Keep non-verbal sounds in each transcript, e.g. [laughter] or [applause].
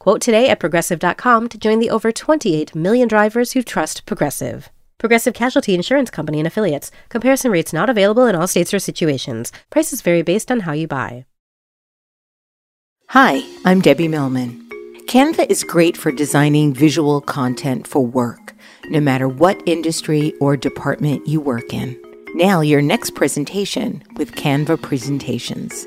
Quote today at progressive.com to join the over 28 million drivers who trust Progressive. Progressive Casualty Insurance Company and affiliates. Comparison rates not available in all states or situations. Prices vary based on how you buy. Hi, I'm Debbie Millman. Canva is great for designing visual content for work, no matter what industry or department you work in. Now, your next presentation with Canva Presentations.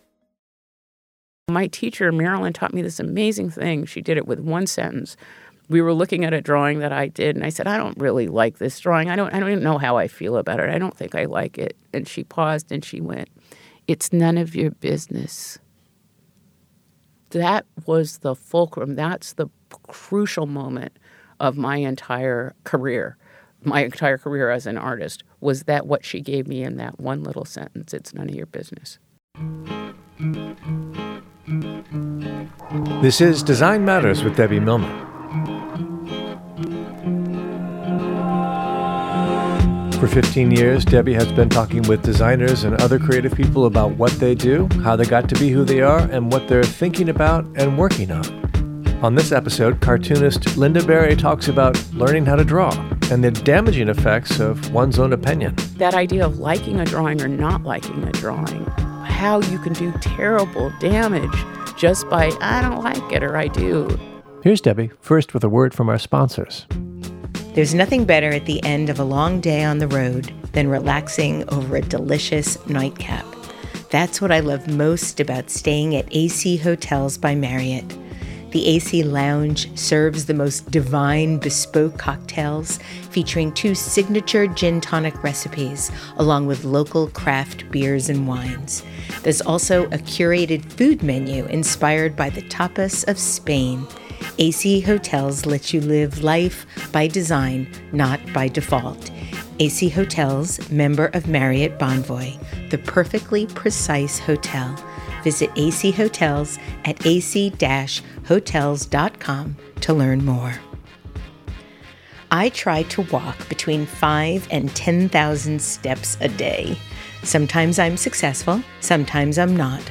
My teacher, Marilyn, taught me this amazing thing. She did it with one sentence we were looking at a drawing that I did, and I said, I don't really like this drawing. I don't, I don't even know how I feel about it. I don't think I like it. And she paused and she went, It's none of your business. That was the fulcrum. That's the crucial moment of my entire career. My entire career as an artist was that what she gave me in that one little sentence. It's none of your business. This is Design Matters with Debbie Millman. For 15 years, Debbie has been talking with designers and other creative people about what they do, how they got to be who they are, and what they're thinking about and working on. On this episode, cartoonist Lynda Barry talks about learning how to draw and the damaging effects of one's own opinion. That idea of liking a drawing or not liking a drawing, how you can do terrible damage just by, I don't like it or I do. Here's Debbie, first with a word from our sponsors. There's nothing better at the end of a long day on the road than relaxing over a delicious nightcap. That's what I love most about staying at AC Hotels by Marriott. The AC Lounge serves the most divine bespoke cocktails featuring two signature gin tonic recipes, along with local craft beers and wines. There's also a curated food menu inspired by the tapas of Spain AC Hotels lets you live life by design, not by default. AC Hotels, member of Marriott Bonvoy, the perfectly precise hotel. Visit AC Hotels at ac hotels.com to learn more. I try to walk between 5 and 10,000 steps a day. Sometimes I'm successful, sometimes I'm not,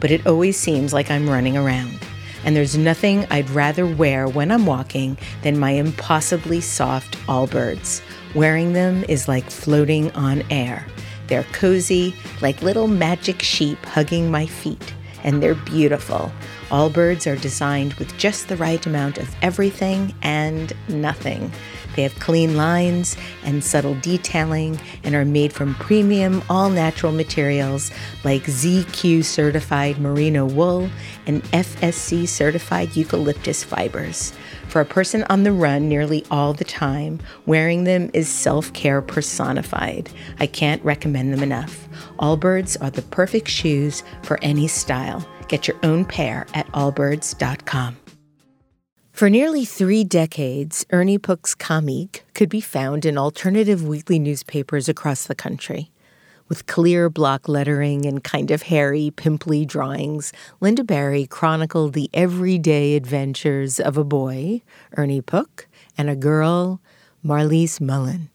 but it always seems like I'm running around and there's nothing I'd rather wear when I'm walking than my impossibly soft Allbirds. Wearing them is like floating on air. They're cozy, like little magic sheep hugging my feet, and they're beautiful. Allbirds are designed with just the right amount of everything and nothing. They have clean lines and subtle detailing and are made from premium, all natural materials like ZQ certified merino wool and FSC certified eucalyptus fibers. For a person on the run nearly all the time, wearing them is self care personified. I can't recommend them enough. Allbirds are the perfect shoes for any style. Get your own pair at allbirds.com. For nearly three decades, Ernie Pook's Comeek could be found in alternative weekly newspapers across the country. With clear block lettering and kind of hairy, pimply drawings, Lynda Barry chronicled the everyday adventures of a boy, Ernie Puch, and a girl, Marlys Mullen.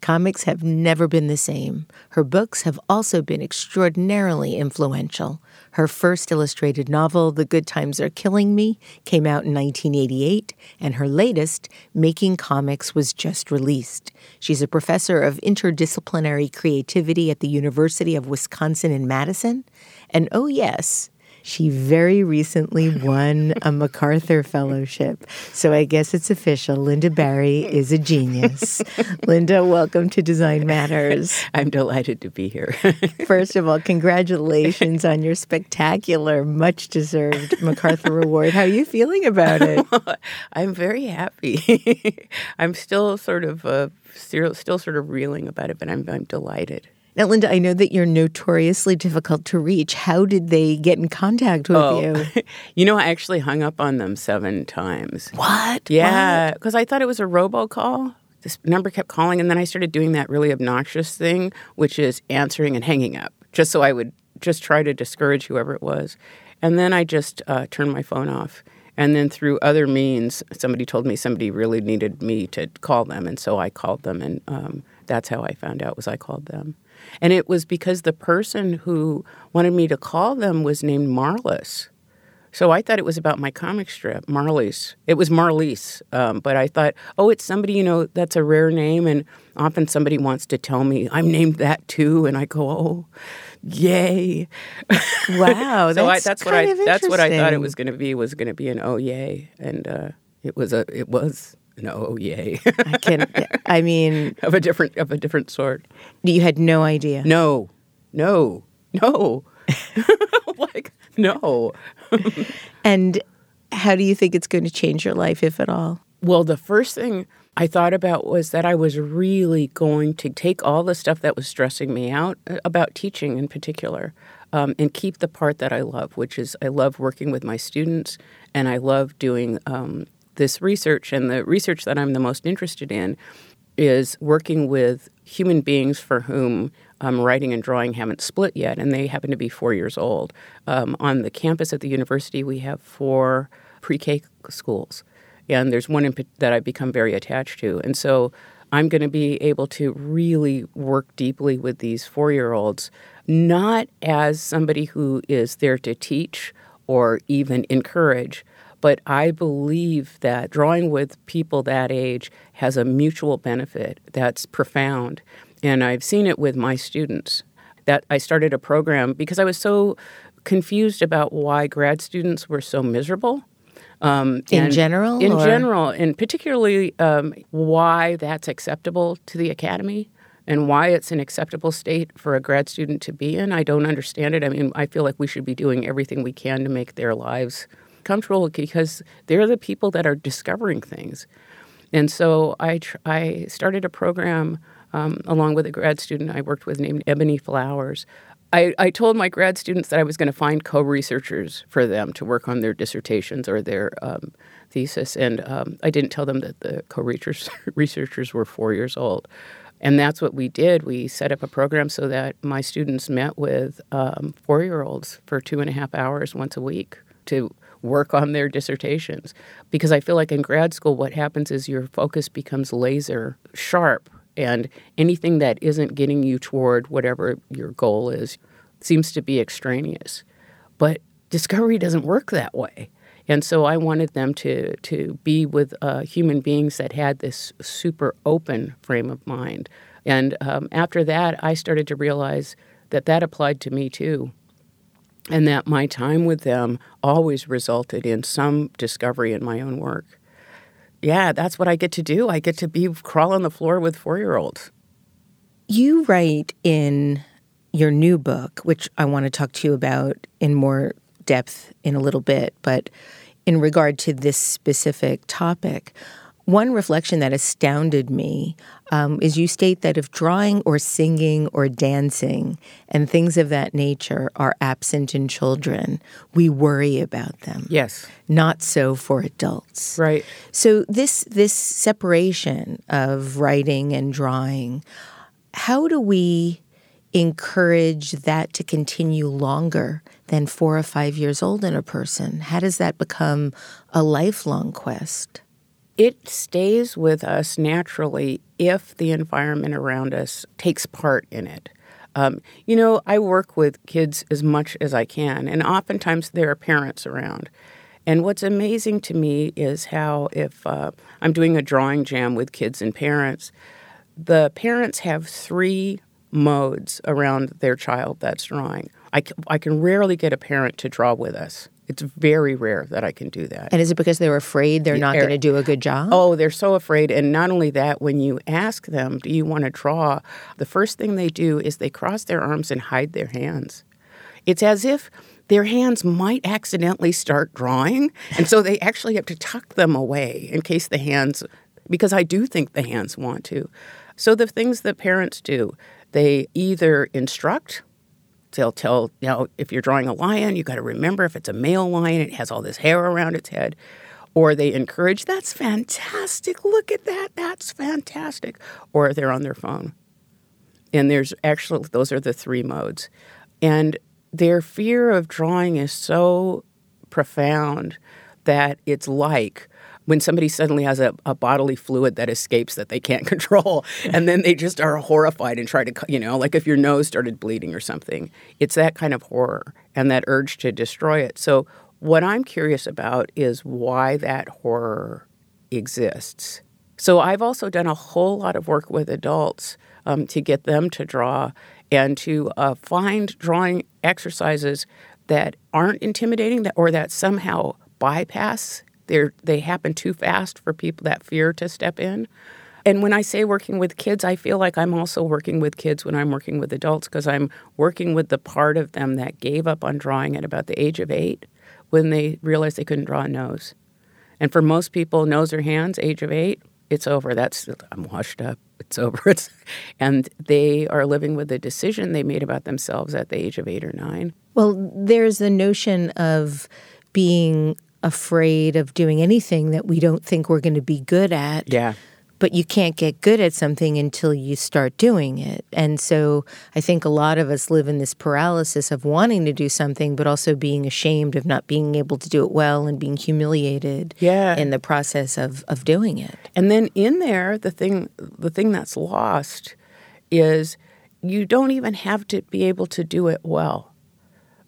Comics have never been the same. Her books have also been extraordinarily influential. Her first illustrated novel, The Good Times Are Killing Me, came out in 1988, and her latest, Making Comics, was just released. She's a professor of interdisciplinary creativity at the University of Wisconsin in Madison. And oh, yes, She very recently won a MacArthur Fellowship. So I guess it's official. Lynda Barry is a genius. [laughs] Linda, welcome to Design Matters. I'm delighted to be here. [laughs] First of all, congratulations on your spectacular, much deserved MacArthur Award. How are you feeling about it? [laughs] I'm very happy. I'm still sort of uh, still, still sort of reeling about it, but I'm, I'm delighted. Now, Linda, I know that you're notoriously difficult to reach. How did they get in contact with Oh. you? [laughs] you know, I actually hung up on them seven times. What? Yeah, because I thought it was a robocall. This number kept calling, and then I started doing that really obnoxious thing, which is answering and hanging up, just so I would just try to discourage whoever it was. And then I just uh, turned my phone off. And then through other means, somebody told me somebody really needed me to call them, and so I called them, and um, that's how I found out was I called them. And it was because the person who wanted me to call them was named Marlis. So I thought it was about my comic strip, Marlys. It was Marlies, um, but I thought, oh, it's somebody you know that's a rare name, and often somebody wants to tell me I'm named that too, and I go, oh, yay! Wow, [laughs] so I, that's that's what I that's what I thought it was going to be was going to be an oh yay, and uh, it was a it was an oh yay I can. I mean, [laughs] of a different of a different sort. you had no idea. No, no, no, [laughs] like no. [laughs] And how do you think it's going to change your life, if at all? Well, the first thing I thought about was that I was really going to take all the stuff that was stressing me out uh, about teaching in particular um, and keep the part that I love, which is I love working with my students and I love doing um, this research. And the research that I'm the most interested in is working with human beings for whom um, writing and drawing haven't split yet, and they happen to be four years old. Um, on the campus at the university, we have four pre K schools, and there's one that I've become very attached to. And so I'm going to be able to really work deeply with these four year olds, not as somebody who is there to teach or even encourage, but I believe that drawing with people that age has a mutual benefit that's profound. And I've seen it with my students. That I started a program because I was so confused about why grad students were so miserable. Um, In general, In or- general, and particularly um, why that's acceptable to the academy and why it's an acceptable state for a grad student to be in. I don't understand it. I mean, I feel like we should be doing everything we can to make their lives comfortable because they're the people that are discovering things. And so I, tr- I started a program um, along with a grad student I worked with named Ebony Flowers. I, I told my grad students that I was going to find co researchers for them to work on their dissertations or their um, thesis. And um, I didn't tell them that the co [laughs] researchers were four years old. And that's what we did. We set up a program so that my students met with um, four year olds for two and a half hours once a week to work on their dissertations. Because I feel like in grad school, what happens is your focus becomes laser sharp, and anything that isn't getting you toward whatever your goal is seems to be extraneous. But discovery doesn't work that way. And so I wanted them to, to be with uh, human beings that had this super open frame of mind. And um, after that, I started to realize that that applied to me too and that my time with them always resulted in some discovery in my own work. Yeah, that's what I get to do. I get to be crawl on the floor with four year olds. You write in your new book, which I want to talk to you about in more depth in a little bit, but in regard to this specific topic, one reflection that astounded me um, is you state that if drawing or singing or dancing and things of that nature are absent in children, we worry about them. Yes. Not so for adults. Right. So this this separation of writing and drawing, how do we encourage that to continue longer than 4 or 5 years old in a person? How does that become a lifelong quest? It stays with us naturally if the environment around us takes part in it. Um, you know, I work with kids as much as I can, and oftentimes there are parents around. And what's amazing to me is how, if uh, I'm doing a drawing jam with kids and parents, the parents have three modes around their child that's drawing. I, c- I can rarely get a parent to draw with us. It's very rare that I can do that. And is it because they're afraid they're not going to do a good job? Oh, they're so afraid. And not only that, when you ask them, do you want to draw? The first thing they do is they cross their arms and hide their hands. It's as if their hands might accidentally start drawing. And so they actually have to tuck them away in case the hands, because I do think the hands want to. So the things that parents do, they either instruct, they'll tell, you know, if you're drawing a lion, you got to remember if it's a male lion, it has all this hair around its head. Or they encourage, that's fantastic, look at that, that's fantastic. Or they're on their phone. And there's actually, those are the three modes. And their fear of drawing is so profound that it's like when somebody suddenly has a, a, bodily fluid that escapes that they can't [laughs] control and then they just are horrified and try to you know like if your nose started bleeding or something it's that kind of horror and that urge to destroy it. So what i'm curious about is why that horror exists. So i've also done a whole lot of work with adults um, to get them to draw and to uh, find drawing exercises that aren't intimidating or that somehow bypass they they happen too fast for people that fear to step in. And when I say working with kids, I feel like I'm also working with kids when I'm working with adults because I'm working with the part of them that gave up on drawing at about the age of eight when they realized they couldn't draw a nose. And for most people, nose or hands, age of eight, it's over. That's I'm washed up. It's [laughs] over. It's, and they are living with the decision they made about themselves at the age of eight or nine. Well, there's the notion of being afraid of doing anything that we don't think we're going to be good at. Yeah. But you can't get good at something until you start doing it. And so I think a lot of us live in this paralysis of wanting to do something, but also being ashamed of not being able to do it well and being humiliated yeah. in the process of, of doing it. And then in there, the thing the thing that's lost is you don't even have to be able to do it well.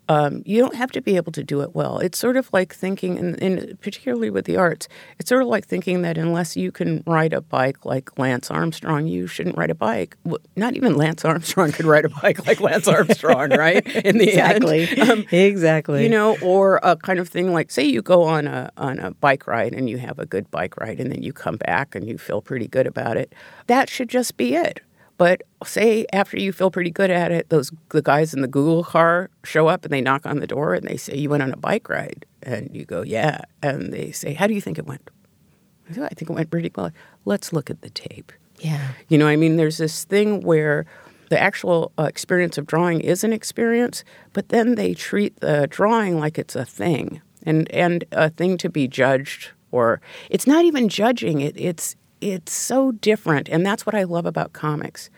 Um, you don't have to be able to do it well. It's sort of like thinking, and, and, particularly with the arts, it's sort of like thinking that unless you can ride a bike like Lance Armstrong, you shouldn't ride a bike. Well, not even Lance Armstrong [laughs] could ride a bike like Lance Armstrong, [laughs] right? In the exactly. end, um, exactly. You know, or a kind of thing like, say, you go on a on a bike ride and you have a good bike ride, and then you come back and you feel pretty good about it. That should just be it. But say after you feel pretty good at it, those the guys in the Google car show up and they knock on the door and they say, "You went on a bike ride," and you go, "Yeah," and they say, "How do you think it went?" I, say, I think it went pretty well. Let's look at the tape. Yeah. You know, I mean, there's this thing where the actual uh, experience of drawing is an experience, but then they treat the drawing like it's a thing and and a thing to be judged, or it's not even judging. It it's it's so different. And that's what I love about comics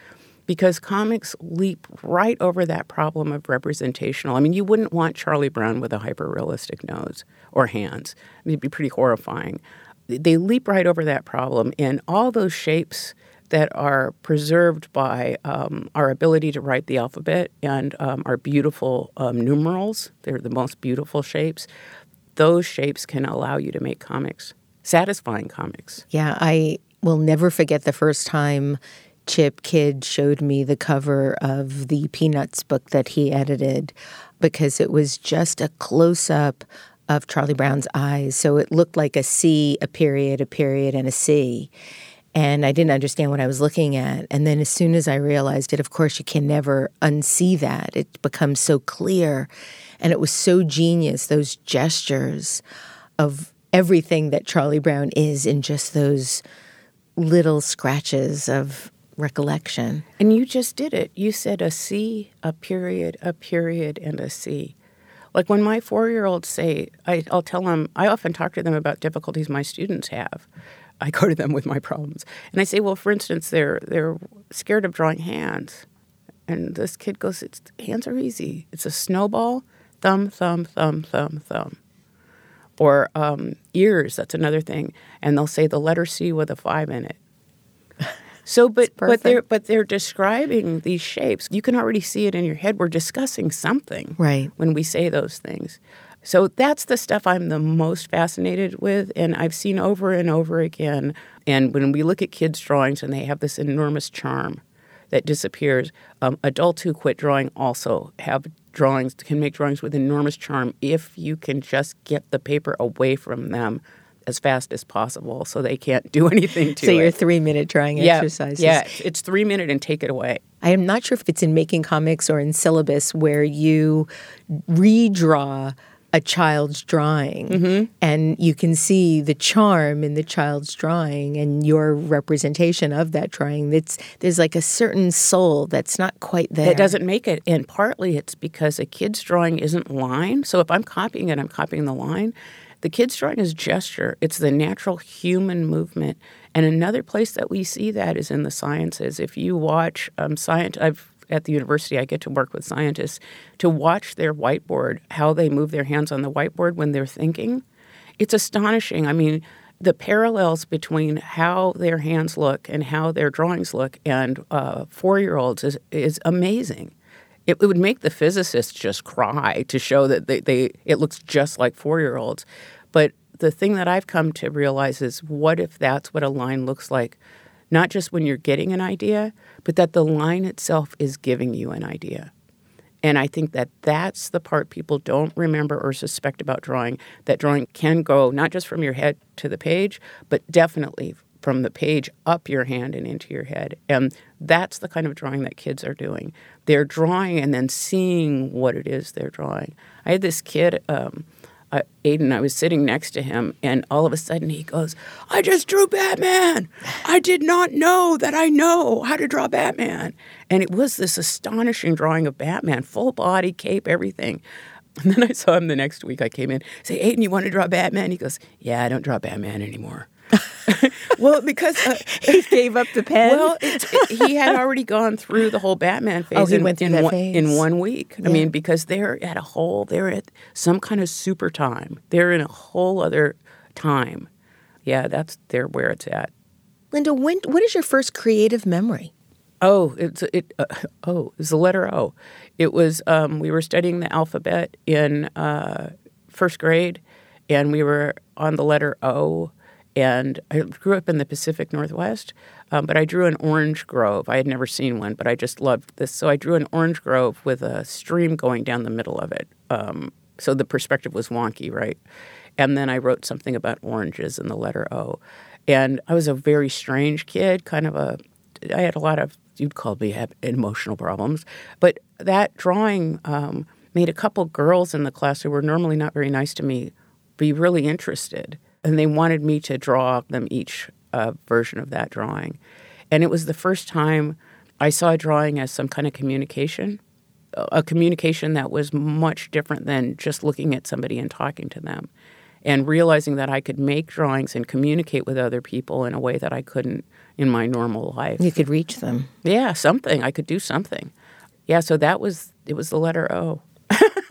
because comics leap right over that problem of representational. I mean, you wouldn't want Charlie Brown with a hyper realistic nose or hands, it'd be pretty horrifying. They leap right over that problem, and all those shapes that are preserved by um, our ability to write the alphabet and um, our beautiful um, numerals, they're the most beautiful shapes. Those shapes can allow you to make comics, satisfying comics. Yeah, I will never forget the first time Chip Kidd showed me the cover of the Peanuts book that he edited because it was just a close up of Charlie Brown's eyes. So it looked like a C, a period, a period, and a C. And I didn't understand what I was looking at. And then as soon as I realized it, of course, you can never unsee that. It becomes so clear. And it was so genius, those gestures of everything that Charlie Brown is in just those little scratches of recollection. And you just did it. You said a C, a period, a period, and a C. Like when my four year olds say, I, will tell them, I often talk to them about difficulties my students have. I go to them with my problems. And I say, well, for instance, they're, they're scared of drawing hands. And this kid goes, hands are easy. It's a snowball, thumb, thumb, thumb, thumb, thumb. Or um, ears, that's another thing. And they'll say the letter C with a five in it. [laughs] So, but but they're but they're describing these shapes. You can already see it in your head. We're discussing something, right? When we say those things, so that's the stuff I'm the most fascinated with, and I've seen over and over again. And when we look at kids' drawings, and they have this enormous charm, that disappears. Um, adults who quit drawing also have drawings can make drawings with enormous charm if you can just get the paper away from them as fast as possible so they can't do [laughs] anything to you. so it. your three minute drawing yeah, exercises. Yeah, it's three minute and take it away. I am not sure if it's in making comics or in syllabus where you redraw a child's drawing Mm-hmm. and you can see the charm in the child's drawing and your representation of that drawing that's there's like a certain soul that's not quite there It doesn't make it. And partly it's because a kid's drawing isn't line. So if I'm copying it, I'm copying the line. The kid's drawing is gesture, it's the natural human movement. And another place that we see that is in the sciences. If you watch um, science, I've at the university, I get to work with scientists to watch their whiteboard, how they move their hands on the whiteboard when they're thinking. It's astonishing. I mean, the parallels between how their hands look and how their drawings look and uh, four year olds is, is amazing. It, it would make the physicists just cry to show that they, they it looks just like four year olds. But the thing that I've come to realize is what if that's what a line looks like? Not just when you're getting an idea, but that the line itself is giving you an idea. And I think that that's the part people don't remember or suspect about drawing that drawing can go not just from your head to the page, but definitely from the page up your hand and into your head. And that's the kind of drawing that kids are doing. They're drawing and then seeing what it is they're drawing. I had this kid, um, Aiden, I was sitting next to him, and all of a sudden he goes, I just drew Batman. I did not know that I know how to draw Batman. And it was this astonishing drawing of Batman, full body, cape, everything. [laughs] And then I saw him the next week. I came in, say, Aiden, you want to draw Batman? He goes, Yeah, I don't draw Batman anymore. Well, because uh, [laughs] he gave up the pen well, it, he had already gone through the whole Batman phase. Oh, he in, went through in that one, phase. in one week. I mean, because they're at a whole, they're at some kind of super time. They're in a whole other time. Yeah, that's they're where it's at. linda when what is your first creative memory Oh, it's it. Uh, oh, it's the letter O. It was. Um, we were studying the alphabet in uh, first grade, and we were on the letter O. And I grew up in the Pacific Northwest, um, but I drew an orange grove. I had never seen one, but I just loved this. So I drew an orange grove with a stream going down the middle of it. Um, so the perspective was wonky, right? And then I wrote something about oranges in the letter O. And I was a very strange kid, kind of a I had a lot of you'd call me have emotional problems, but that drawing um, made a couple girls in the class who were normally not very nice to me be really interested, and they wanted me to draw them each a version of that drawing, and it was the first time I saw drawing as some kind of communication, a communication that was much different than just looking at somebody and talking to them. And realizing that I could make drawings and communicate with other people in a way that I couldn't in my normal life. you could reach them Yeah, something. I could do something. Yeah, so that was it was the letter O. [laughs]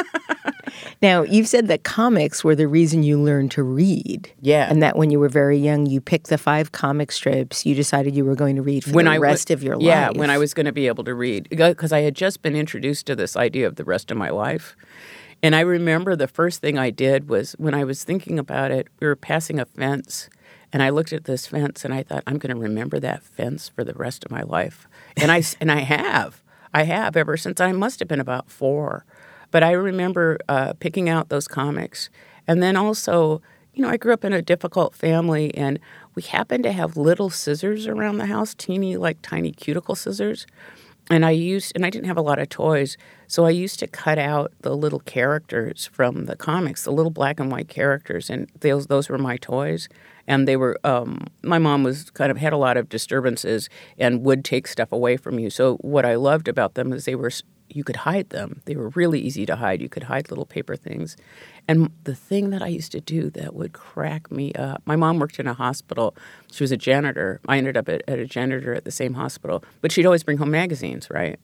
Now, you've said that comics were the reason you learned to read. Yeah. And that when you were very young, you picked the five comic strips you decided you were going to read for the I rest of your yeah, life. Yeah, when I was going to be able to read because I had just been introduced to this idea of the rest of my life. And I remember the first thing I did was when I was thinking about it, we were passing a fence and I looked at this fence and I thought I'm going to remember that fence for the rest of my life. And I and I have. I have ever since I must have been about 4. But I remember uh, picking out those comics. And then also, you know, I grew up in a difficult family and we happened to have little scissors around the house, teeny, like tiny cuticle scissors. And I used, and I didn't have a lot of toys, so I used to cut out the little characters from the comics, the little black and white characters, and those those were my toys. And they were, um, my mom was kind of had a lot of disturbances and would take stuff away from you. So what I loved about them is they were, you could hide them. They were really easy to hide. You could hide little paper things. And the thing that I used to do that would crack me up, my mom worked in a hospital. She was a janitor. I ended up at, at a janitor at the same hospital, but she'd always bring home magazines, right?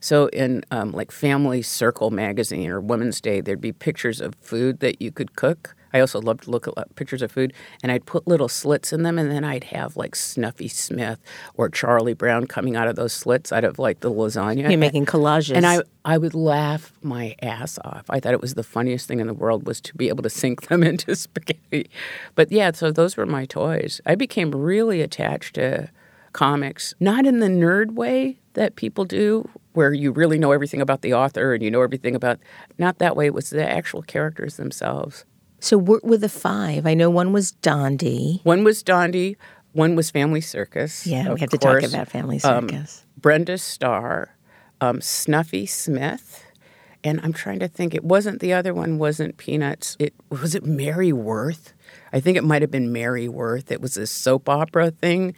So in um, like Family Circle magazine or Women's Day, there'd be pictures of food that you could cook. I also loved to look at uh, pictures of food, and I'd put little slits in them, and then I'd have like Snuffy Smith or Charlie Brown coming out of those slits out of like the lasagna. You're making collages. And I, I would laugh my ass off. I thought it was the funniest thing in the world was to be able to sink them [laughs] into spaghetti. But yeah, so those were my toys. I became really attached to comics, not in the nerd way that people do, where you really know everything about the author and you know everything about, not that way. It was the actual characters themselves. So what were the five? I know one was Dondi. One was Dondi, one was Family Circus. Yeah, we have to talk about Family Um, Circus. Brenda Starr, um, Snuffy Smith, and I'm trying to think. It wasn't the other one. Wasn't Peanuts? It was it Mary Worth. I think it might have been Mary Worth. It was a soap opera thing.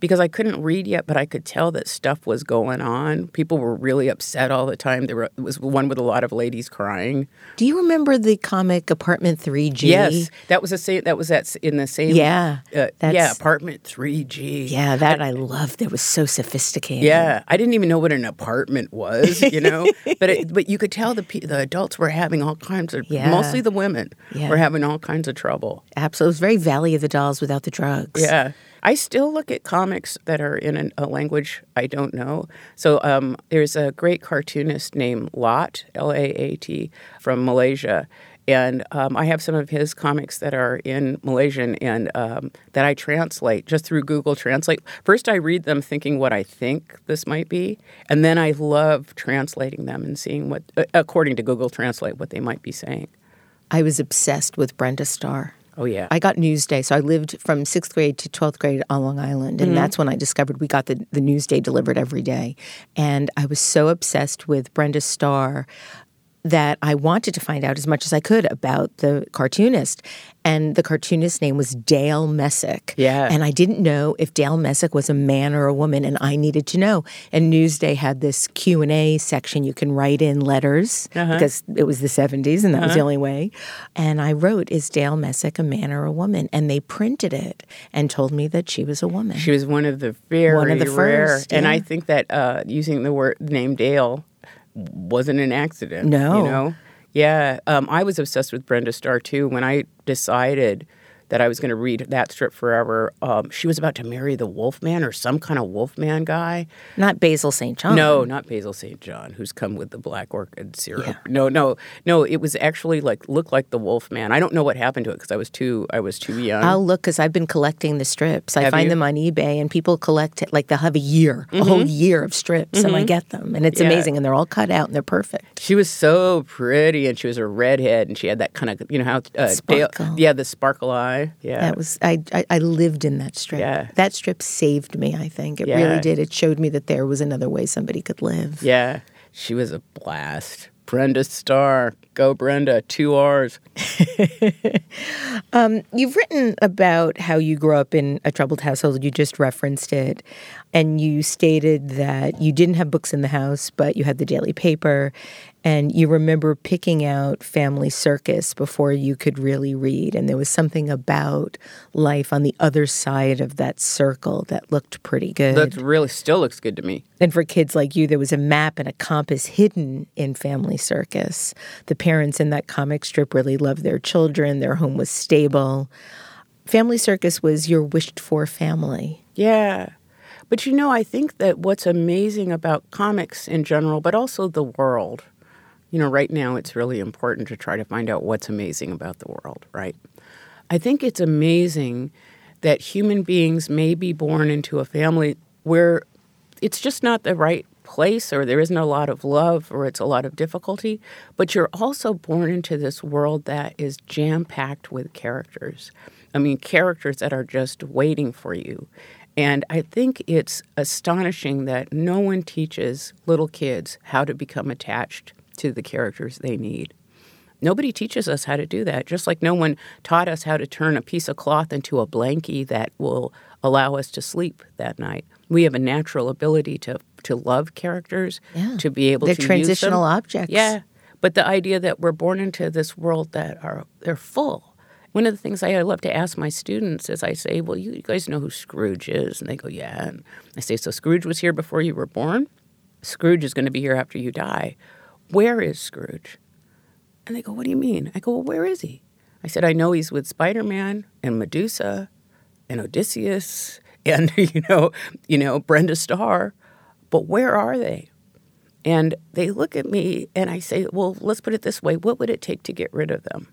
Because I couldn't read yet, but I could tell that stuff was going on. People were really upset all the time. There were, was one with a lot of ladies crying. Do you remember the comic Apartment 3G? Yes, that was the same. That was that in the same. Yeah, uh, yeah. Apartment three G. Yeah, that I loved. It was so sophisticated. Yeah, I didn't even know what an apartment was, you know. [laughs] but it, but you could tell the the adults were having all kinds of, Yeah. mostly the women Yeah. were having all kinds of trouble. Absolutely. It was very Valley of the Dolls without the drugs. Yeah, I still look at comics that are in an, a language I don't know. So um, there's a great cartoonist named Lat L A A T from Malaysia. And um, I have some of his comics that are in Malaysian and um, that I translate just through Google Translate. First, I read them thinking what I think this might be, and then I love translating them and seeing what, uh, according to Google Translate, what they might be saying. I was obsessed with Brenda Starr. Oh yeah, I got Newsday. So I lived from sixth grade to 12th grade on Long Island. And mm-hmm. that's when I discovered we got the, the Newsday delivered every day. And I was so obsessed with Brenda Starr that I wanted to find out as much as I could about the cartoonist. And the cartoonist's name was Dale Messick. Yeah. And I didn't know if Dale Messick was a man or a woman, and I needed to know. And Newsday had this Q and A section you can write in letters because it was the '70s, and that was the only way. And I wrote, "Is Dale Messick a man or a woman?" And they printed it and told me that she was a woman. She was one of the very One of the rare, first, and I think that uh, using the word name Dale wasn't an accident. No. you know, yeah. Um, I was obsessed with Brenda Starr too. When I decided that I was going to read that strip forever, um, she was about to marry the Wolfman or some kind of Wolfman guy. Not Basil St. John. No, not Basil St. John, who's come with the black orchid syrup. No, no, no. It was actually like looked like the Wolfman. I don't know what happened to it because I was too I was too young. I'll look because I've been collecting the strips. I Have find you? them on eBay, and people collect it like they'll have a year, a whole year of strips, and I get them, and it's Mm-hmm. Yeah. amazing, and they're all cut out and they're perfect. She was so pretty, and she was a redhead, and she had that kind of, you know how uh, Dale- yeah, the sparkle eye. Yeah, That was I, I. I lived in that strip. Yeah. That strip saved me. I think it Yeah. really did. It showed me that there was another way somebody could live. yeah. She was a blast. Brenda Starr, go Brenda, two R's. [laughs] Um, you've written about how you grew up in a troubled household. You just referenced it. And you stated that you didn't have books in the house, but you had the daily paper. And you remember picking out Family Circus before you could really read. And there was something about life on the other side of that circle that looked pretty good. That really still looks good to me. And for kids like you, there was a map and a compass hidden in Family Circus. The parents in that comic strip really loved their children, their home was stable. Family Circus was your wished for family. Yeah. But you know, I think that what's amazing about comics in general, but also the world, you know, right now it's really important to try to find out what's amazing about the world, right? I think it's amazing that human beings may be born into a family where it's just not the right place or there isn't a lot of love or it's a lot of difficulty, but you're also born into this world that is jam packed with characters. I mean, characters that are just waiting for you. And I think it's astonishing that no one teaches little kids how to become attached to the characters they need. Nobody teaches us how to do that, just like no one taught us how to turn a piece of cloth into a blankie that will allow us to sleep that night. We have a natural ability to, to love characters, Yeah. to be able They're to use transitional objects. Yeah, but the idea that we're born into this world that are they're full. One of the things I love to ask my students is I say, "Well, you, guys know who Scrooge is?" And they go, "Yeah." And I say, "So Scrooge was here before you were born. Scrooge is going to be here after you die. Where is Scrooge?" And they go, What do you mean? I go, Well, where is he? I said, I know he's with Spider Man and Medusa and Odysseus and, [laughs] you know, you know, Brenda Starr, but where are they? And they look at me and I say, Well, let's put it this way, what would it take to get rid of them?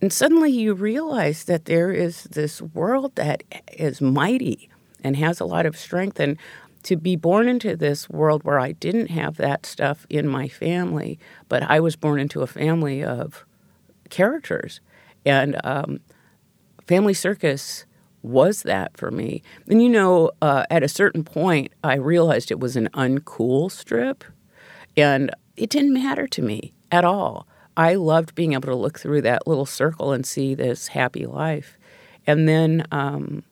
And suddenly you realize that there is this world that is mighty and has a lot of strength. And to be born into this world where I didn't have that stuff in my family, but I was born into a family of characters. And um, Family Circus was that for me. And you know, uh, at a certain point, I realized it was an uncool strip, and it didn't matter to me at all. I loved being able to look through that little circle and see this happy life. And then um,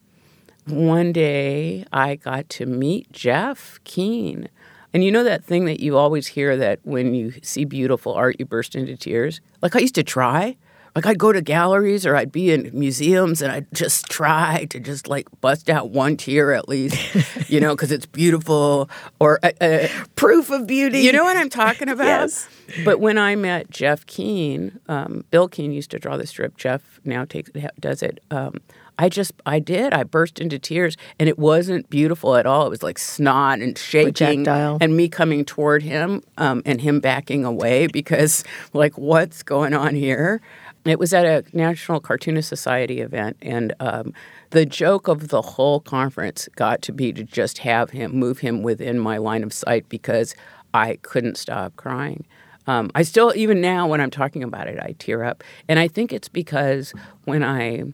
one day I got to meet Jeff Keane. And you know that thing that you always hear that when you see beautiful art, you burst into tears? Like I used to try. Like I'd go to galleries or I'd be in museums and I'd just try to just like bust out one tear at least, [laughs] you know, because it's beautiful or uh, uh, proof of beauty. You know what I'm talking about? yes. But when I met Jeff Keane, um, Bil Keane used to draw the strip. Jeff now takes does it. Um, I just I did. I burst into tears, and it wasn't beautiful at all. It was like snot and shaking, Projectile. and me coming toward him, um, and him backing away because like what's going on here? It was at a National Cartoonist Society event, and um, the joke of the whole conference got to be to just have him move him within my line of sight because I couldn't stop crying. Um, I still, even now, when I'm talking about it, I tear up, and I think it's because when I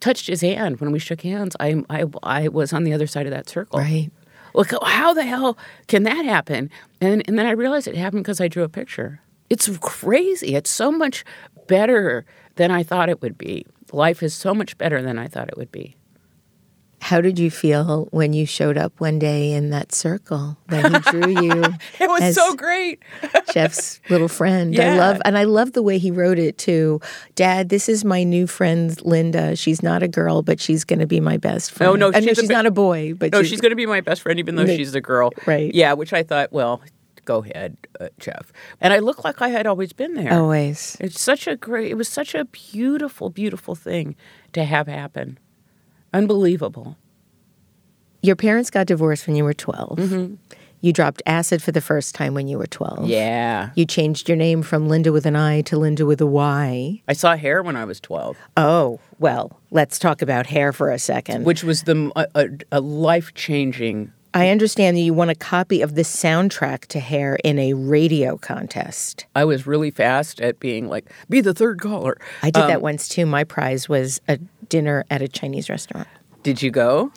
touched his hand when we shook hands, I, I, I was on the other side of that circle. Right. Look, how the hell can that happen? And, and then I realized it happened because I drew a picture. It's crazy. It's so much better than I thought it would be. Life is so much better than I thought it would be. How did you feel when you showed up one day in that circle that he drew you? [laughs] It was so great. [laughs] Jeff's little friend. I love and I love the way he wrote it too. Dad, this is my new friend Linda. She's not a girl, but she's going to be my best friend. Oh, no, I know she's a not a boy, but No, she's going to be my best friend, even though No, she's a girl. right. Yeah, which I thought, well, go ahead, uh, Jeff. And I look like I had always been there. always. It's such a great, it was such a beautiful, beautiful thing to have happen. Unbelievable. Your parents got divorced when you were 12. You dropped acid for the first time when you were 12. Yeah. You changed your name from Linda with an I to Linda with a Y. I saw hair when I was 12, Oh, well, let's talk about hair for a second. which was the a, a, a life changing. I understand that you won a copy of the soundtrack to Hair in a radio contest. I was really fast at being like, be the third caller. I did Um, that once too. My prize was a dinner at a Chinese restaurant. Did you go?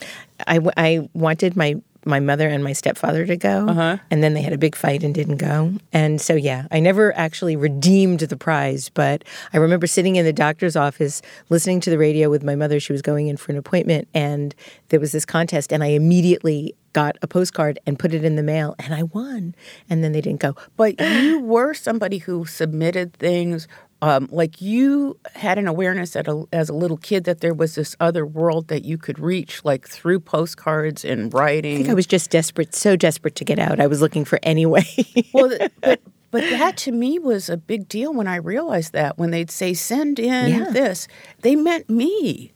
I wanted my my mother and my stepfather to go, Uh-huh. and then they had a big fight and didn't go. And so, yeah, I never actually redeemed the prize, but I remember sitting in the doctor's office listening to the radio with my mother. She was going in for an appointment, and there was this contest, and I immediately got a postcard and put it in the mail, and I won. And then they didn't go. But you [gasps] were somebody who submitted things. Um, like you had an awareness at a, as a little kid that there was this other world that you could reach, like through postcards and writing. I think I was just desperate, so desperate to get out. I was looking for any way. well, [laughs] but but that to me was a big deal when I realized that when they'd say send in Yeah. this, they meant me.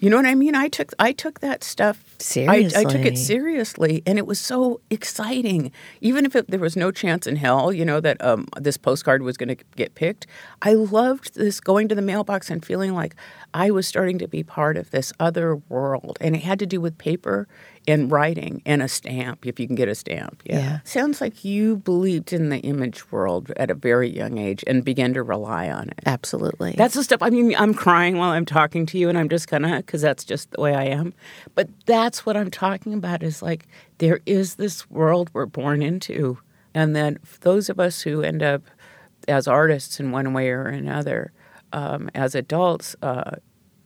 You know what I mean? I took I took that stuff I, I took Seriously. it seriously, and it was so exciting. Even if it, there was no chance in hell, you know, that um, this postcard was going to get picked. I loved this going to the mailbox and feeling like I was starting to be part of this other world, and it had to do with paper and writing and a stamp, if you can get a stamp. Yeah. Yeah. Sounds like you believed in the image world at a very young age and began to rely on it. Absolutely. That's the stuff. I mean, I'm crying while I'm talking to you, and I'm just kind of because that's just the way I am. But that's what I'm talking about. Is like there is this world we're born into, and then those of us who end up as artists in one way or another, um, as adults, uh,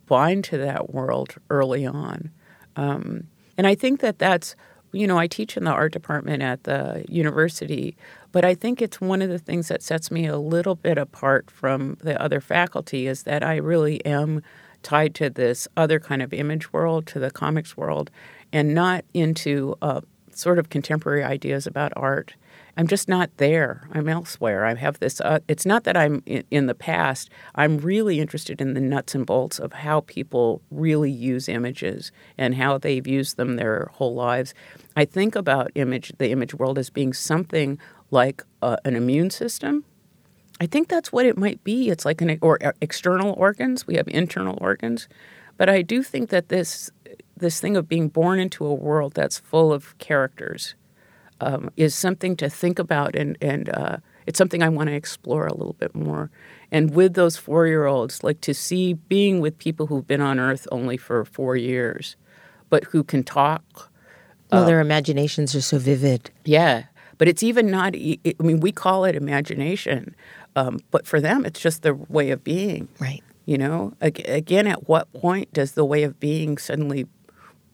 blind to that world early on. Um, and I think that that's, you know, I teach in the art department at the university, but I think it's one of the things that sets me a little bit apart from the other faculty is that I really am tied to this other kind of image world, to the comics world, and not into uh, sort of contemporary ideas about art. I'm just not there. I'm elsewhere. I have this. Uh, it's not that I'm in, in the past. I'm really interested in the nuts and bolts of how people really use images and how they've used them their whole lives. I think about image, the image world, as being something like uh, an immune system. I think that's what it might be. It's like an or uh, external organs. We have internal organs, but I do think that this this thing of being born into a world that's full of characters um, is something to think about, and and uh, it's something I want to explore a little bit more. And with those four year olds, like to see being with people who've been on Earth only for four years, but who can talk. Well, their imaginations are so vivid. Yeah, but it's even not. I mean, we call it imagination, um, but for them, it's just their way of being. Right. You know, again, at what point does the way of being suddenly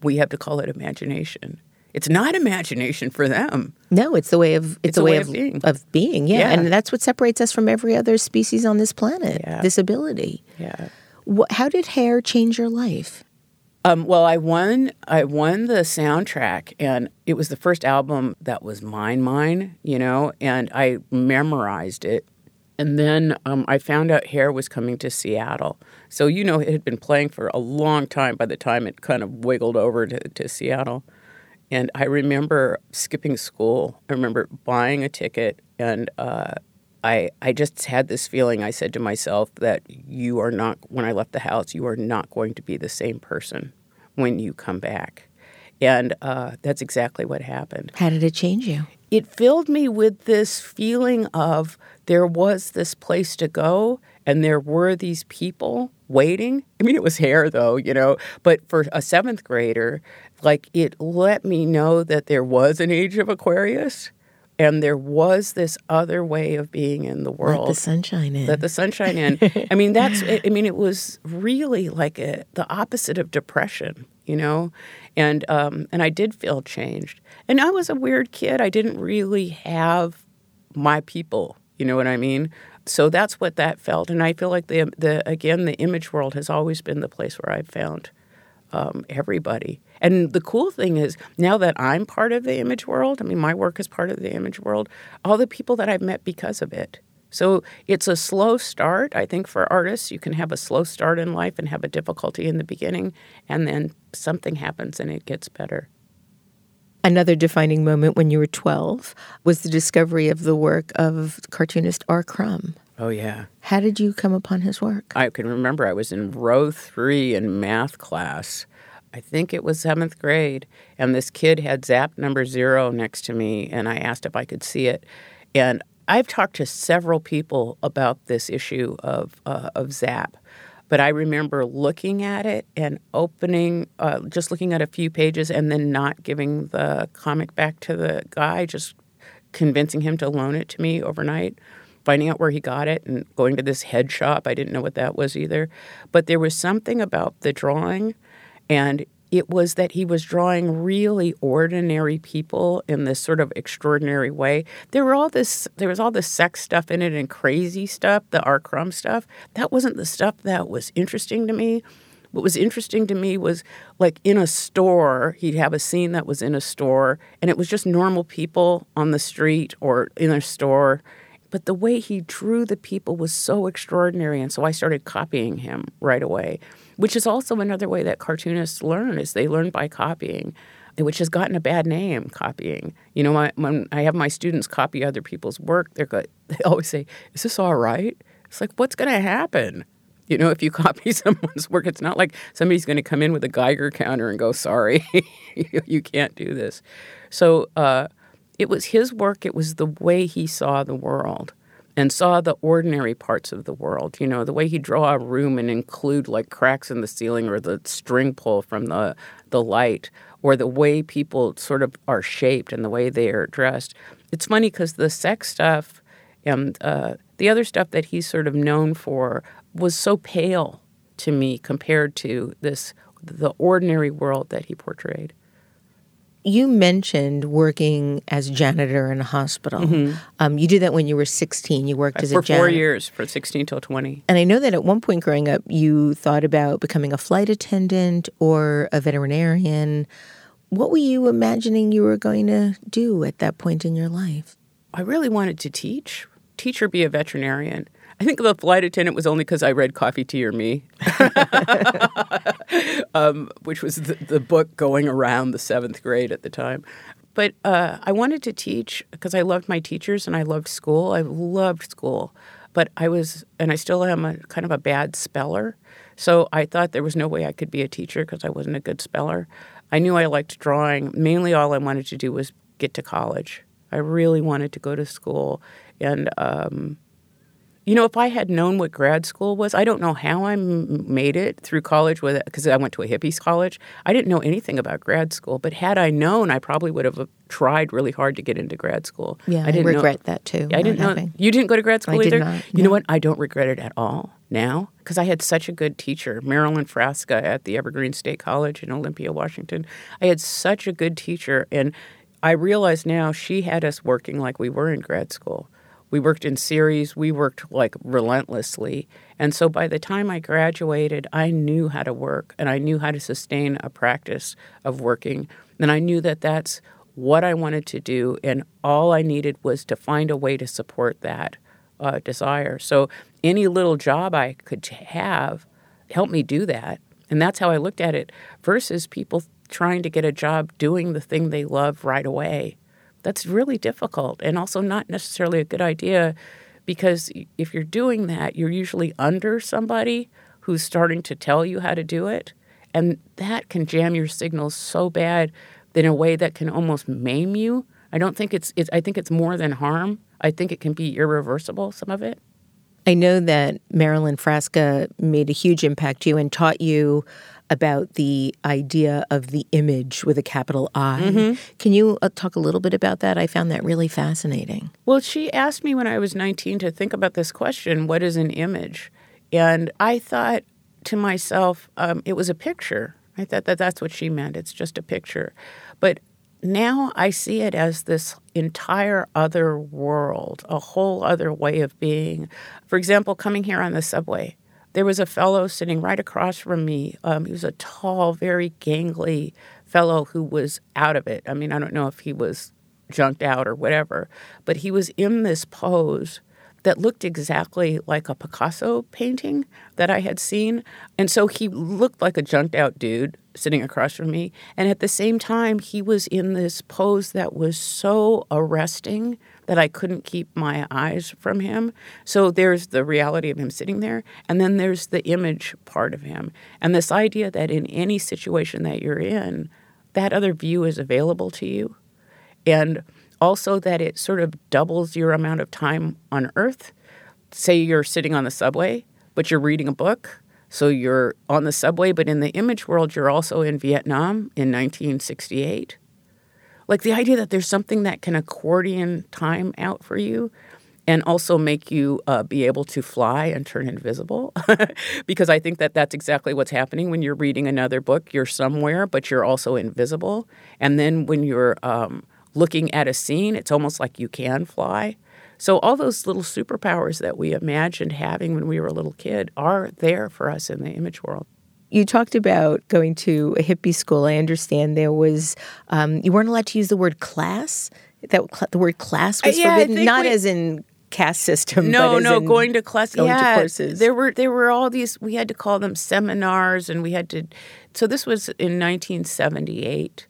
we have to call it imagination? It's not imagination for them. No, it's the way of it's, a way, of, being. of being. Yeah. Yeah. and that's what separates us from every other species on this planet. Yeah. This ability. Yeah. Wh- how did hair change your life? Um, well, I won. I won the soundtrack, and it was the first album that was mine, mine. You know, and I memorized it. And then um, I found out Hair was coming to Seattle. So you know, it had been playing for a long time. By the time it kind of wiggled over to, to Seattle, and I remember skipping school. I remember buying a ticket, and uh, I I just had this feeling. I said to myself that you are not. When I left the house, you are not going to be the same person when you come back, and uh, that's exactly what happened How did it change you? it filled me with this feeling of there was this place to go and there were these people waiting. I mean, it was hair though, you know, but for a seventh grader, like it let me know that there was an age of Aquarius and there was this other way of being in the world Let the sunshine in. let the sunshine in. I mean, that's. I mean, it was really like a, the opposite of depression, you know, and um, and I did feel changed. And I was a weird kid. I didn't really have my people. You know what I mean? So that's what that felt. And I feel like the the again the image world has always been the place where I've found um, everybody. And the cool thing is now that I'm part of the image world, I mean, my work is part of the image world, all the people that I've met because of it. So it's a slow start. I think for artists, you can have a slow start in life and have a difficulty in the beginning, and then something happens and it gets better. Another defining moment when you were 12 was the discovery of the work of cartoonist R. Crumb. Oh, yeah. How did you come upon his work? I can remember I was in row three in math class. I think it was seventh grade, and this kid had Zap number zero next to me, and I asked if I could see it. And I've talked to several people about this issue of uh, of Zap, but I remember looking at it and opening, uh, just looking at a few pages, and then not giving the comic back to the guy, just convincing him to loan it to me overnight finding out where he got it and going to this head shop. I didn't know what that was either. But there was something about the drawing, and it was that he was drawing really ordinary people in this sort of extraordinary way. There were all this there was all this sex stuff in it and crazy stuff, the R. Crumb stuff. That wasn't the stuff that was interesting to me. What was interesting to me was like in a store, he'd have a scene that was in a store, and it was just normal people on the street or in a store. But the way he drew the people was so extraordinary, and so I started copying him right away, which is also another way that cartoonists learn is they learn by copying, which has gotten a bad name, copying. You know, my, when I have my students copy other people's work, they're good. [laughs] They always say, "Is this all right?" It's like, what's going to happen? You know, if you [laughs] copy someone's work, it's not like somebody's going to come in with a Geiger counter and go, sorry, [laughs] you can't do this. So uh, it was his work, it was the way he saw the world and saw the ordinary parts of the world. You know, the way he'd draw a room and include like cracks in the ceiling or the string pull from the, the light or the way people sort of are shaped and the way they are dressed. It's funny because the sex stuff and uh, the other stuff that he's sort of known for was so pale to me compared to this the ordinary world that he portrayed. You mentioned working as janitor in a hospital. Um, you did that when you were 16. You worked as Mm-hmm. For a janitor. four years, for 16 till 20. And I know that at one point growing up, you thought about becoming a flight attendant or a veterinarian. What were you imagining you were going to do at that point in your life? I really wanted to teach, teach or be a veterinarian. I think the flight attendant was only because I read Coffee, Tea, or Me, [laughs] um, which was the, the book going around the seventh grade at the time. But uh, I wanted to teach because I loved my teachers and I loved school. I loved school. but I was, and I still am a kind of a bad speller. So I thought there was no way I could be a teacher because I wasn't a good speller. I knew I liked drawing. Mainly, all I wanted to do was get to college. I really wanted to go to school. And, um, you know, if I had known what grad school was, I don't know how I m- made it through college with because I went to a hippies college. I didn't know anything about grad school, but had I known, I probably would have uh, tried really hard to get into grad school. Yeah, I didn't regret know, that too. I didn't know. having. You didn't go to grad school I did either. not, You know what? I don't regret it at all now because I had such a good teacher, Marilyn Frasca at the Evergreen State College in Olympia, Washington. I had such a good teacher, and I realize now she had us working like we were in grad school. We worked in series, we worked like relentlessly. And so by the time I graduated, I knew how to work and I knew how to sustain a practice of working. And I knew that that's what I wanted to do. And all I needed was to find a way to support that uh, desire. So any little job I could have helped me do that. And that's how I looked at it versus people trying to get a job doing the thing they love right away. That's really difficult and also not necessarily a good idea because if you're doing that, you're usually under somebody who's starting to tell you how to do it. And that can jam your signals so bad in a way that can almost maim you. I don't think it's, it's I think it's more than harm. I think it can be irreversible, some of it. I know that Marilyn Frasca made a huge impact to you and taught you about the idea of the image with a capital I. Mm-hmm. Can you uh, talk a little bit about that? I found that really fascinating. Well, she asked me when I was 19 to think about this question what is an image? And I thought to myself, um, it was a picture. I thought that that's what she meant. It's just a picture. But now I see it as this entire other world, a whole other way of being. For example, coming here on the subway, there was a fellow sitting right across from me. Um, he was a tall, very gangly fellow who was out of it. I mean, I don't know if he was junked out or whatever, but he was in this pose that looked exactly like a Picasso painting that I had seen. And so he looked like a junked out dude sitting across from me. And at the same time, he was in this pose that was so arresting that I couldn't keep my eyes from him. So there's the reality of him sitting there, and then there's the image part of him. And this idea that in any situation that you're in, that other view is available to you. And also that it sort of doubles your amount of time on earth. Say you're sitting on the subway, but you're reading a book. So you're on the subway, but in the image world, you're also in Vietnam in 1968. Like the idea that there's something that can accordion time out for you and also make you uh, be able to fly and turn invisible. [laughs] because I think that that's exactly what's happening when you're reading another book. You're somewhere, but you're also invisible. And then when you're um, looking at a scene, it's almost like you can fly. So all those little superpowers that we imagined having when we were a little kid are there for us in the image world. You talked about going to a hippie school. I understand there was, um, you weren't allowed to use the word class. That the word class was Uh, yeah, forbidden, not we- as in caste system. No, but as no, in going to class. going to courses. There were there were all these. We had to call them seminars, and we had to. So this was in 1978.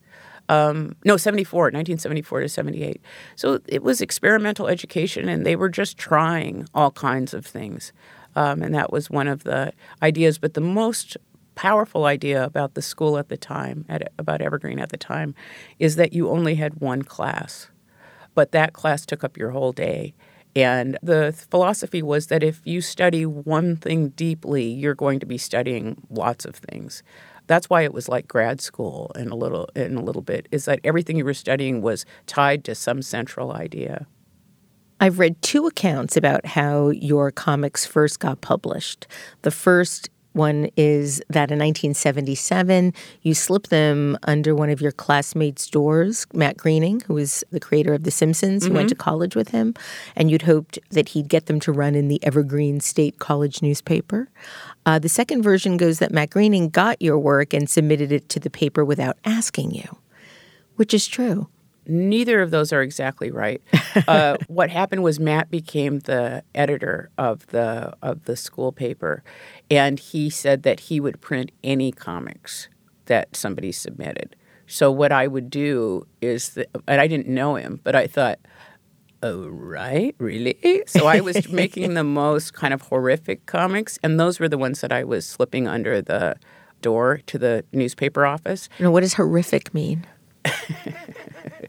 Um, no, 74, 1974 to 78. So it was experimental education, and they were just trying all kinds of things. Um, and that was one of the ideas. But the most powerful idea about the school at the time, at, about Evergreen at the time, is that you only had one class but that class took up your whole day. And the philosophy was that if you study one thing deeply, you're going to be studying lots of things. That's why it was like grad school in a little in a little bit is that everything you were studying was tied to some central idea. I've read two accounts about how your comics first got published. The first one is that in 1977, you slipped them under one of your classmates' doors, Matt Groening, who was the creator of The Simpsons. who went to college with him, and you'd hoped that he'd get them to run in the Evergreen State College newspaper. Uh, the second version goes that Matt Groening got your work and submitted it to the paper without asking you, which is true. Neither of those are exactly right. Uh, [laughs] what happened was Matt became the editor of the of the school paper, and he said that he would print any comics that somebody submitted. So what I would do is, that, and I didn't know him, but I thought oh, right, really? So I was [laughs] making the most kind of horrific comics, and those were the ones that I was slipping under the door to the newspaper office. You know, what does horrific mean? [laughs]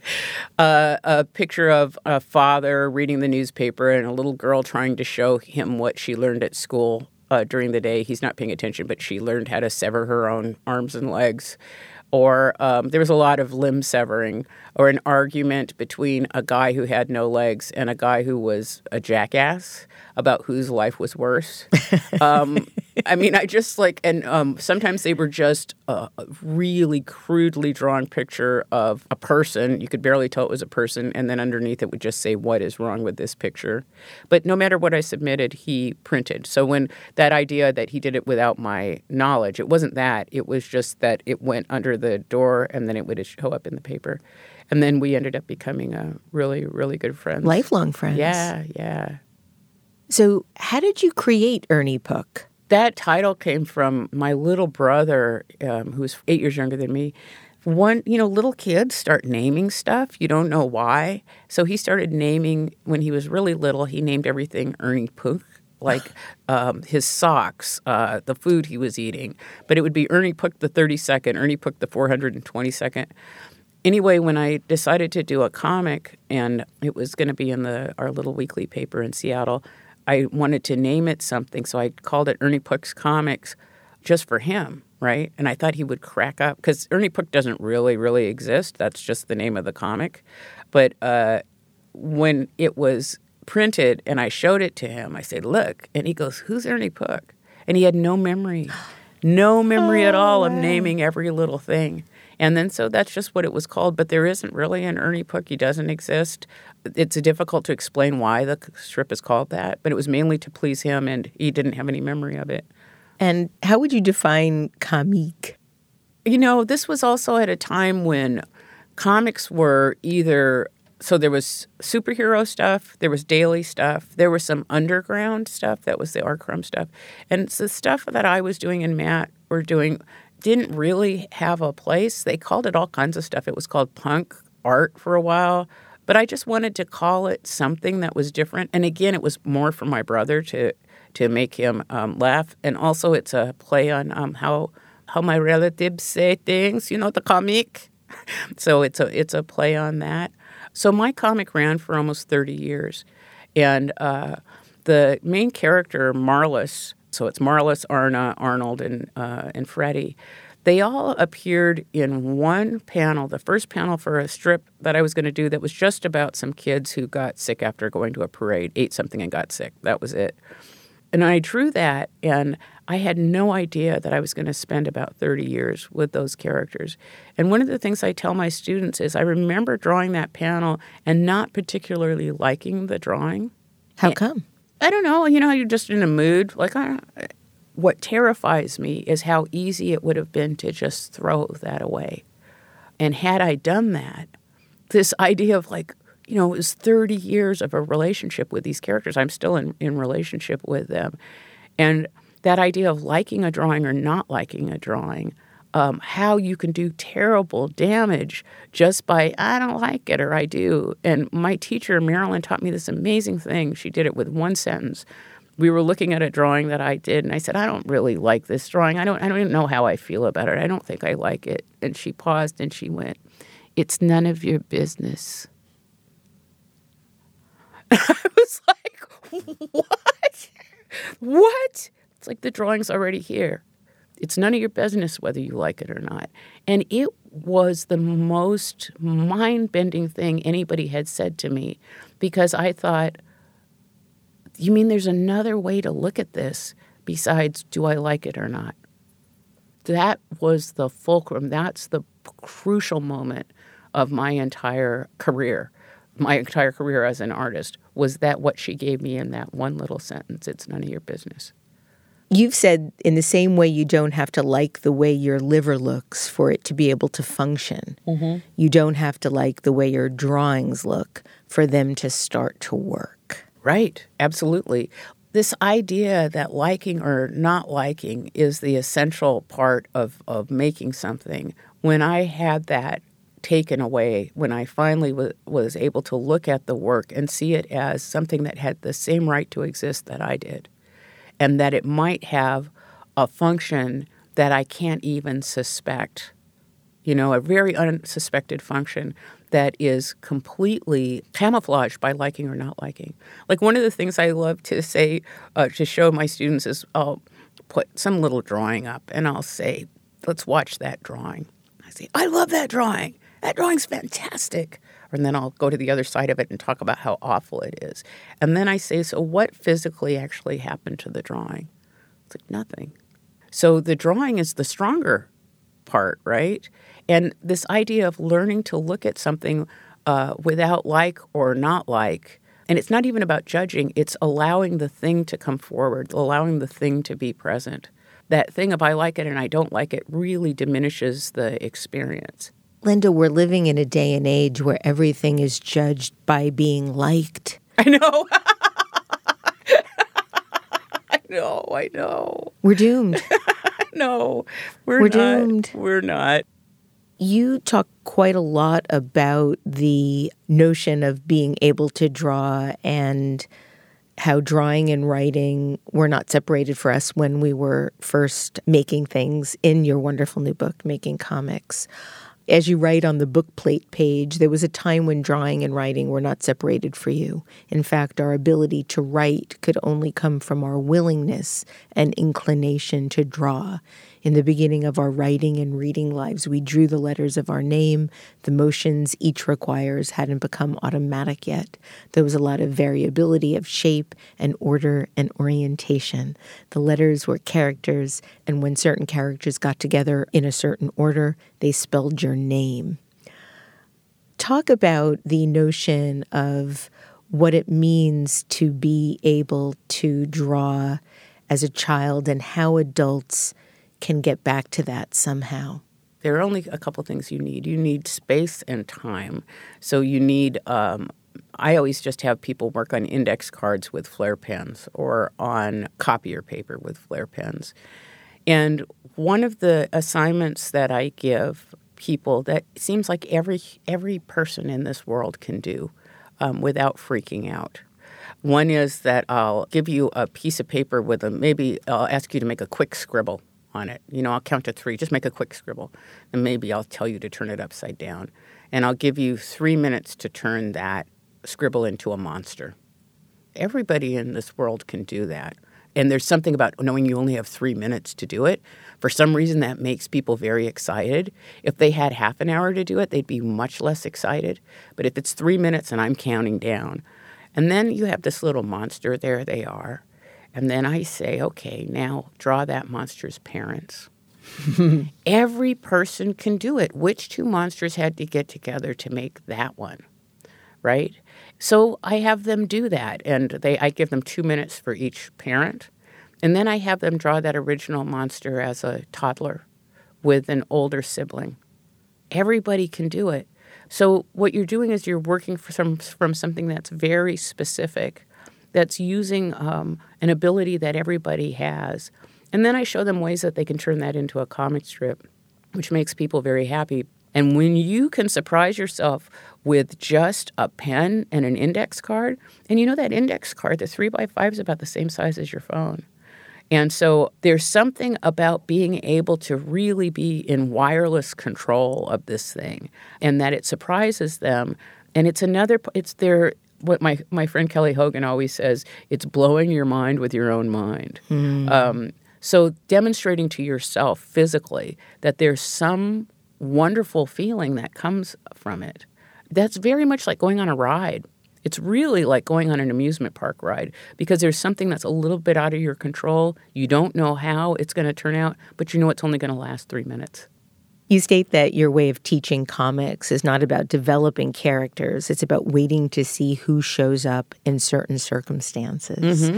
[laughs] uh, a picture of a father reading the newspaper and a little girl trying to show him what she learned at school uh, during the day. He's not paying attention, but she learned how to sever her own arms and legs. Or um, there was a lot of limb severing, or an argument between a guy who had no legs and a guy who was a jackass about whose life was worse. [laughs] Um, I mean, I just like, and um, sometimes they were just a, a really crudely drawn picture of a person. You could barely tell it was a person, and then underneath it would just say, What is wrong with this picture? But no matter what I submitted, he printed. So when that idea that he did it without my knowledge, it wasn't that. It was just that it went under the door and then it would show up in the paper. And then we ended up becoming a really, really good friends. Lifelong friends. Yeah, yeah. So, how did you create Ernie Pook? That title came from my little brother, um, who's eight years younger than me. One, you know, little kids start naming stuff. You don't know why. So he started naming when he was really little. He named everything Ernie Pook, like [sighs] um, his socks, uh, the food he was eating. But it would be Ernie Pook the 32nd, Ernie Pook the 422nd. Anyway, when I decided to do a comic and it was going to be in the our little weekly paper in Seattle, I wanted to name it something, so I called it Ernie Pook's Comeek just for him, right? And I thought he would crack up because Ernie Pook doesn't really, really exist. That's just the name of the comic. But uh, when it was printed and I showed it to him, I said, Look. And he goes, Who's Ernie Pook? And he had no memory, no memory oh, at all of naming every little thing. And then so that's just what it was called. But there isn't really an Ernie Pook. He doesn't exist. It's difficult to explain why the strip is called that, but it was mainly to please him, and he didn't have any memory of it. And how would you define Comeek? You know, this was also at a time when comics were either so there was superhero stuff, there was daily stuff, there was some underground stuff that was the. Crumb stuff, and the stuff that I was doing and Matt were doing didn't really have a place. They called it all kinds of stuff. It was called punk art for a while, but I just wanted to call it something that was different. And again, it was more for my brother to to make him um, laugh, and also it's a play on um, how how my relatives say things. You know, the comic. [laughs] so it's a it's a play on that. So my comic ran for almost thirty years, and uh, the main character Marlys so it's Marlys, Arna, Arnold, and uh, and Freddie. They all appeared in one panel, the first panel for a strip that I was going to do that was just about some kids who got sick after going to a parade, ate something and got sick. That was it. And I drew that, and I had no idea that I was going to spend about 30 years with those characters. And one of the things I tell my students is I remember drawing that panel and not particularly liking the drawing. How come? I don't know. You know, you're just in a mood. Like, I, what terrifies me is how easy it would have been to just throw that away. And had I done that, this idea of like, you know, it was 30 years of a relationship with these characters. I'm still in, in relationship with them. And that idea of liking a drawing or not liking a drawing um, how you can do terrible damage just by I don't like it or I do. And my teacher Marilyn taught me this amazing thing. She did it with one sentence. We were looking at a drawing that I did, and I said, "I don't really like this drawing. I don't. I don't know how I feel about it. I don't think I like it." And she paused and she went, "It's none of your business." [laughs] I was like, [laughs] "What? What?" It's like the drawing's already here. It's none of your business whether you like it or not. And it was the most mind bending thing anybody had said to me because I thought, you mean there's another way to look at this besides do I like it or not? That was the fulcrum. That's the crucial moment of my entire career. My entire career as an artist was that what she gave me in that one little sentence it's none of your business. You've said in the same way you don't have to like the way your liver looks for it to be able to function. Mm-hmm. You don't have to like the way your drawings look for them to start to work. Right, absolutely. This idea that liking or not liking is the essential part of, of making something. When I had that taken away when I finally w- was able to look at the work and see it as something that had the same right to exist that I did, and that it might have a function that I can't even suspect. You know, a very unsuspected function that is completely camouflaged by liking or not liking. Like one of the things I love to say uh, to show my students is I'll put some little drawing up and I'll say, let's watch that drawing. I say, I love that drawing. That drawing's fantastic. And then I'll go to the other side of it and talk about how awful it is. And then I say, so what physically actually happened to the drawing? It's like nothing. So the drawing is the stronger part, right? And this idea of learning to look at something uh, without like or not like, and it's not even about judging, it's allowing the thing to come forward, allowing the thing to be present. That thing of I like it and I don't like it really diminishes the experience. Lynda, we're living in a day and age where everything is judged by being liked. I know. [laughs] I know, I know. We're doomed. [laughs] no, we're, We're not. doomed. We're not. You talk quite a lot about the notion of being able to draw and how drawing and writing were not separated for us when we were first making things in your wonderful new book, Making Comics. As you write on the book plate page, there was a time when drawing and writing were not separated for you. In fact, our ability to write could only come from our willingness and inclination to draw. In the beginning of our writing and reading lives, we drew the letters of our name. The motions each requires hadn't become automatic yet. There was a lot of variability of shape and order and orientation. The letters were characters, and when certain characters got together in a certain order, they spelled your name. Talk about the notion of what it means to be able to draw as a child and how adults can get back to that somehow. There are only a couple things you need. You need space and time. So you need. Um, I always just have people work on index cards with Flair pens or on copier paper with Flair pens. And one of the assignments that I give people that seems like every every person in this world can do um, without freaking out. One is that I'll give you a piece of paper with a maybe I'll ask you to make a quick scribble on it. You know, I'll count to three. Just make a quick scribble, and maybe I'll tell you to turn it upside down. And I'll give you three minutes to turn that scribble into a monster. Everybody in this world can do that. And there's something about knowing you only have three minutes to do it. For some reason, that makes people very excited. If they had half an hour to do it, they'd be much less excited. But if it's three minutes and I'm counting down, and then you have this little monster, there they are. And then I say, okay, now draw that monster's parents. [laughs] Every person can do it. Which two monsters had to get together to make that one? Right? So I have them do that and they I give them 2 minutes for each parent. And then I have them draw that original monster as a toddler with an older sibling. Everybody can do it. So what you're doing is you're working from from something that's very specific, that's using um, an ability that everybody has, and then I show them ways that they can turn that into a comic strip, which makes people very happy. And when you can surprise yourself with just a pen and an index card, and you know that index card, the three by five is about the same size as your phone. And so there's something about being able to really be in wireless control of this thing and that it surprises them. And it's another, it's their, what my, my friend Kelly Hogan always says, it's blowing your mind with your own mind. Um, so demonstrating to yourself physically that there's some wonderful feeling that comes from it. That's very much like going on a ride. It's really like going on an amusement park ride because there's something that's a little bit out of your control. You don't know how it's going to turn out, but you know it's only going to last three minutes. You state that your way of teaching comics is not about developing characters, it's about waiting to see who shows up in certain circumstances.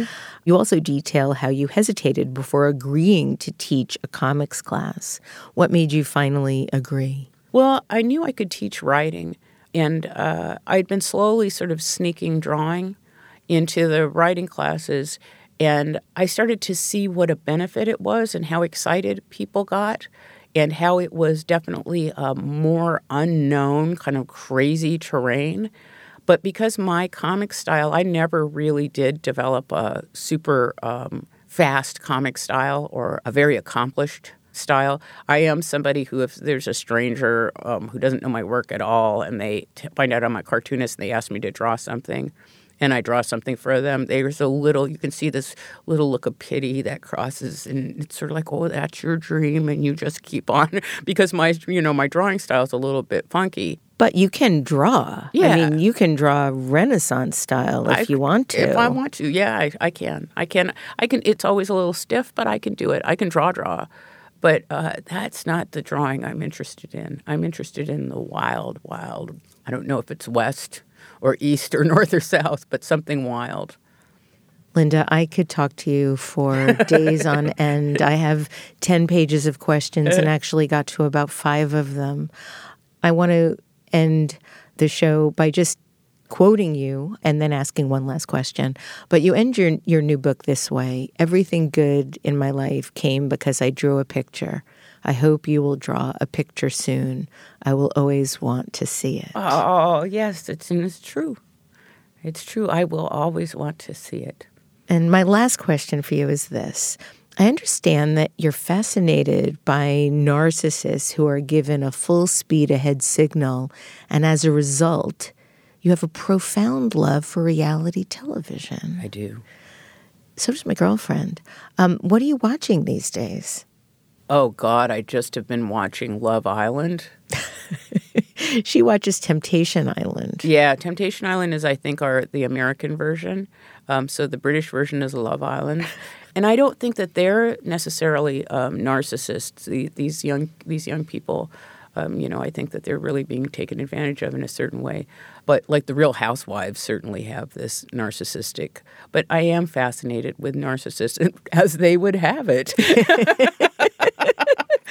You also detail how you hesitated before agreeing to teach a comics class. What made you finally agree? Well, I knew I could teach writing, and uh, I'd been slowly sort of sneaking drawing into the writing classes, and I started to see what a benefit it was and how excited people got. And how it was definitely a more unknown, kind of crazy terrain. But because my comic style, I never really did develop a super um, fast comic style or a very accomplished style. I am somebody who, if there's a stranger um, who doesn't know my work at all and they t- find out I'm a cartoonist and they ask me to draw something, and I draw something for them, there's a little, you can see this little look of pity that crosses, and it's sort of like, oh, that's your dream, and you just keep on [laughs] because my, you know, my drawing style is a little bit funky. But you can draw. Yeah. I mean, you can draw Renaissance style if I- you want to. If I want to, yeah, I, I can. I can. I can. It's always a little stiff, but I can do it. I can draw, draw. But uh, that's not the drawing I'm interested in. I'm interested in the wild, wild. I don't know if it's west or east or [laughs] north or south, but something wild. Lynda, I could talk to you for days on [laughs] end. I have 10 pages of questions and actually got to about five of them. I want to end the show by just quoting you and then asking one last question. But you end your, your new book this way Everything good in my life came because I drew a picture. I hope you will draw a picture soon. I will always want to see it. Oh yes, it's and it's true. It's true. I will always want to see it. And my last question for you is this. I understand that you're fascinated by narcissists who are given a full speed ahead signal, and as a result, you have a profound love for reality television. I do. So does my girlfriend. Um, what are you watching these days? Oh God, I just have been watching Love Island. [laughs] She watches Temptation Island. Yeah, Temptation Island is, I think, our the American version. Um, so the British version is Love Island, [laughs] and I don't think that they're necessarily um, narcissists. The, these young these young people, um, you know, I think that they're really being taken advantage of in a certain way. But like the Real Housewives certainly have this narcissistic. But I am fascinated with narcissists [laughs] as they would have it.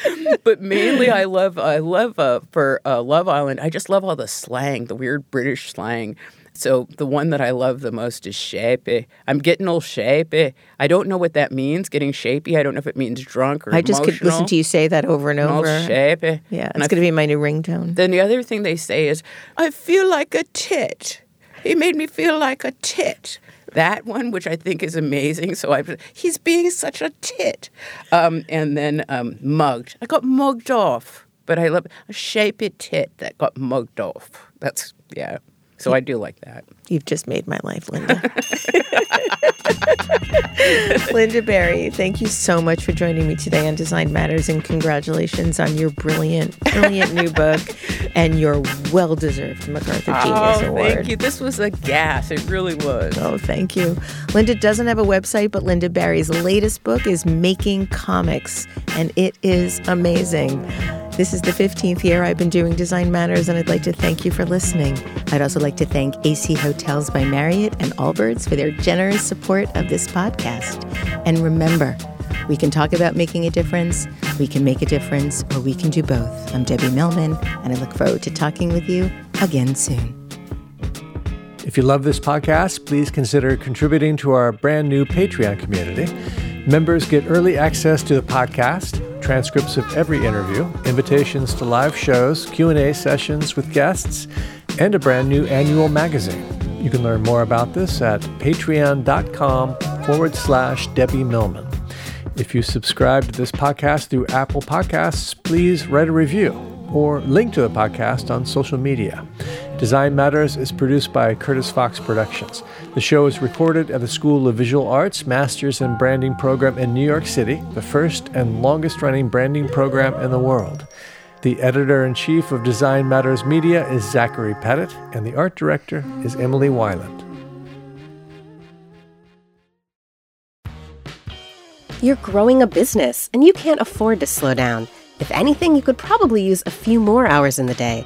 [laughs] but mainly I love I love uh, for uh, Love Island. I just love all the slang, the weird British slang. So the one that I love the most is shapey. I'm getting all shapey. I don't know what that means. Getting shapey. I don't know if it means drunk or I just could listen to you say that over and All over. shapey. Yeah, it's going to be my new ringtone. then the other thing they say is, I feel like a tit. He made me feel like a tit. That one, which I think is amazing. So I, he's being such a tit. Um, and then um, mugged. I got mugged off. But I love a shapey tit that got mugged off. That's yeah. So I do like that. You've just made my life, Lynda. [laughs] Lynda Barry, thank you so much for joining me today on Design Matters and congratulations on your brilliant, brilliant new book and your well deserved MacArthur oh, Genius oh, Award. thank you. This was a gas. It really was. Oh, thank you. Lynda doesn't have a website, but Lynda Barry's latest book is Making Comics, and it is amazing. This is the 15th year I've been doing Design Matters, and I'd like to thank you for listening. I'd also like to thank AC Hotels by Marriott and Allbirds for their generous support of this podcast. And remember, we can talk about making a difference, we can make a difference, or we can do both. I'm Debbie Millman, and I look forward to talking with you again soon. If you love this podcast, please consider contributing to our brand new Patreon community. Members get early access to the podcast, transcripts of every interview, invitations to live shows, Q&A sessions with guests, and a brand new annual magazine. You can learn more about this at patreon.com forward slash Debbie Millman. If you subscribe to this podcast through Apple Podcasts, please write a review or link to the podcast on social media. Design Matters is produced by Curtis Fox Productions. The show is recorded at the School of Visual Arts Masters in Branding program in New York City, the first and longest running branding program in the world. The editor in chief of Design Matters Media is Zachary Pettit, and the art director is Emily Weiland. You're growing a business and you can't afford to slow down. If anything, you could probably use a few more hours in the day.